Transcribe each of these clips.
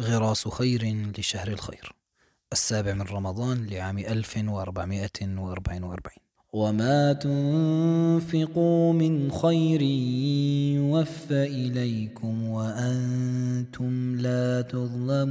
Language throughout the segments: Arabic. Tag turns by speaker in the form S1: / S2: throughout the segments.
S1: غراس خير لشهر الخير. السابع من رمضان لعام 1444 وما تنفقوا من خير يوفى إليكم وأنتم لا تظلمون.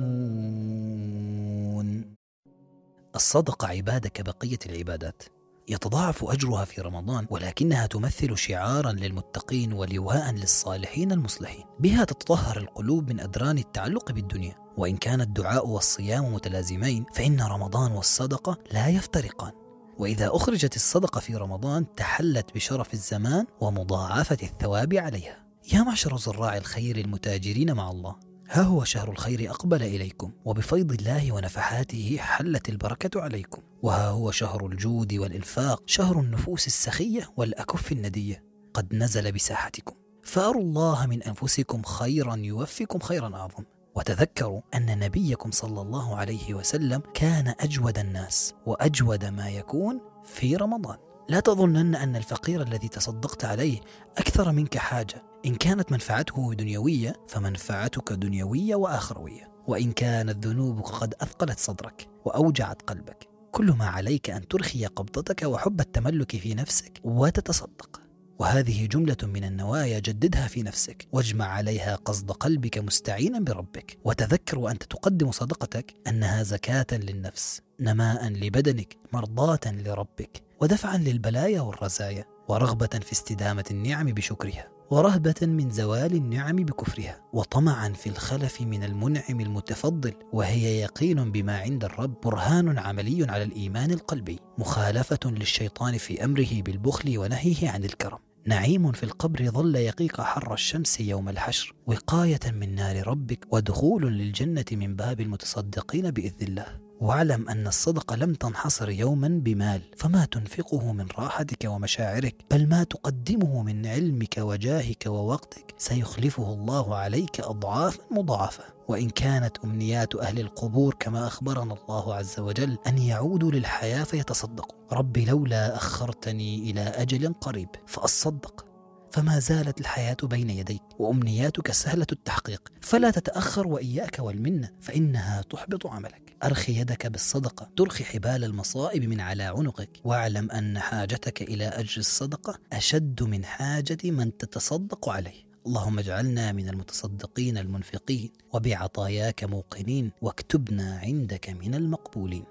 S1: الصدقة عبادة كبقية العبادات. يتضاعف أجرها في رمضان ولكنها تمثل شعارا للمتقين ولواء للصالحين المصلحين. بها تتطهر القلوب من أدران التعلق بالدنيا. وإن كان الدعاء والصيام متلازمين فإن رمضان والصدقة لا يفترقان. وإذا أخرجت الصدقة في رمضان تحلت بشرف الزمان ومضاعفة الثواب عليها. يا معشر زراع الخير المتاجرين مع الله. ها هو شهر الخير أقبل إليكم وبفيض الله ونفحاته حلت البركة عليكم. وها هو شهر الجود والإنفاق شهر النفوس السخية والأكف الندية. قد نزل بساحتكم. فأروا الله من أنفسكم خيرا يوفكم خيرا أعظم. وتذكروا أن نبيكم صلى الله عليه وسلم كان أجود الناس وأجود ما يكون في رمضان. لا تظنن أن الفقير الذي تصدقت عليه أكثر منك حاجة. إن كانت منفعته دنيوية فمنفعتك دنيوية وآخروية. وإن كانت ذنوبك قد أثقلت صدرك وأوجعت قلبك. كل ما عليك أن ترخي قبضتك وحب التملك في نفسك وتتصدق. وهذه جملة من النوايا جددها في نفسك. واجمع عليها قصد قلبك مستعينا بربك. وتذكر وأنت تقدم صدقتك أنها زكاة للنفس نماء لبدنك مرضاة لربك. ودفعا للبلايا والرزايا ورغبة في استدامة النعم بشكرها ورهبة من زوال النعم بكفرها وطمعا في الخلف من المنعم المتفضل وهي يقين بما عند الرب برهان عملي على الإيمان القلبي مخالفة للشيطان في أمره بالبخل ونهيه عن الكرم. نعيم في القبر ظل يقيك حر الشمس يوم الحشر وقاية من نار ربك ودخول للجنة من باب المتصدقين بإذن الله. واعلم أن الصدقة لم تنحصر يوما بمال فما تنفقه من راحتك ومشاعرك بل ما تقدمه من علمك وجاهك ووقتك سيخلفه الله عليك أضعافا مضاعفة. وإن كانت أمنيات أهل القبور كما أخبرنا الله عز وجل أن يعودوا للحياة فيتصدقوا. رب لولا أخرتني إلى أجل قريب فأصدق. فما زالت الحياة بين يديك وأمنياتك سهلة التحقيق. فلا تتأخر وإياك والمنة فإنها تحبط عملك. أرخي يدك بالصدقة ترخي حبال المصائب من على عنقك. واعلم أن حاجتك إلى أجر الصدقة أشد من حاجة من تتصدق عليه. اللهم اجعلنا من المتصدقين المنفقين وبعطاياك موقنين واكتبنا عندك من المقبولين.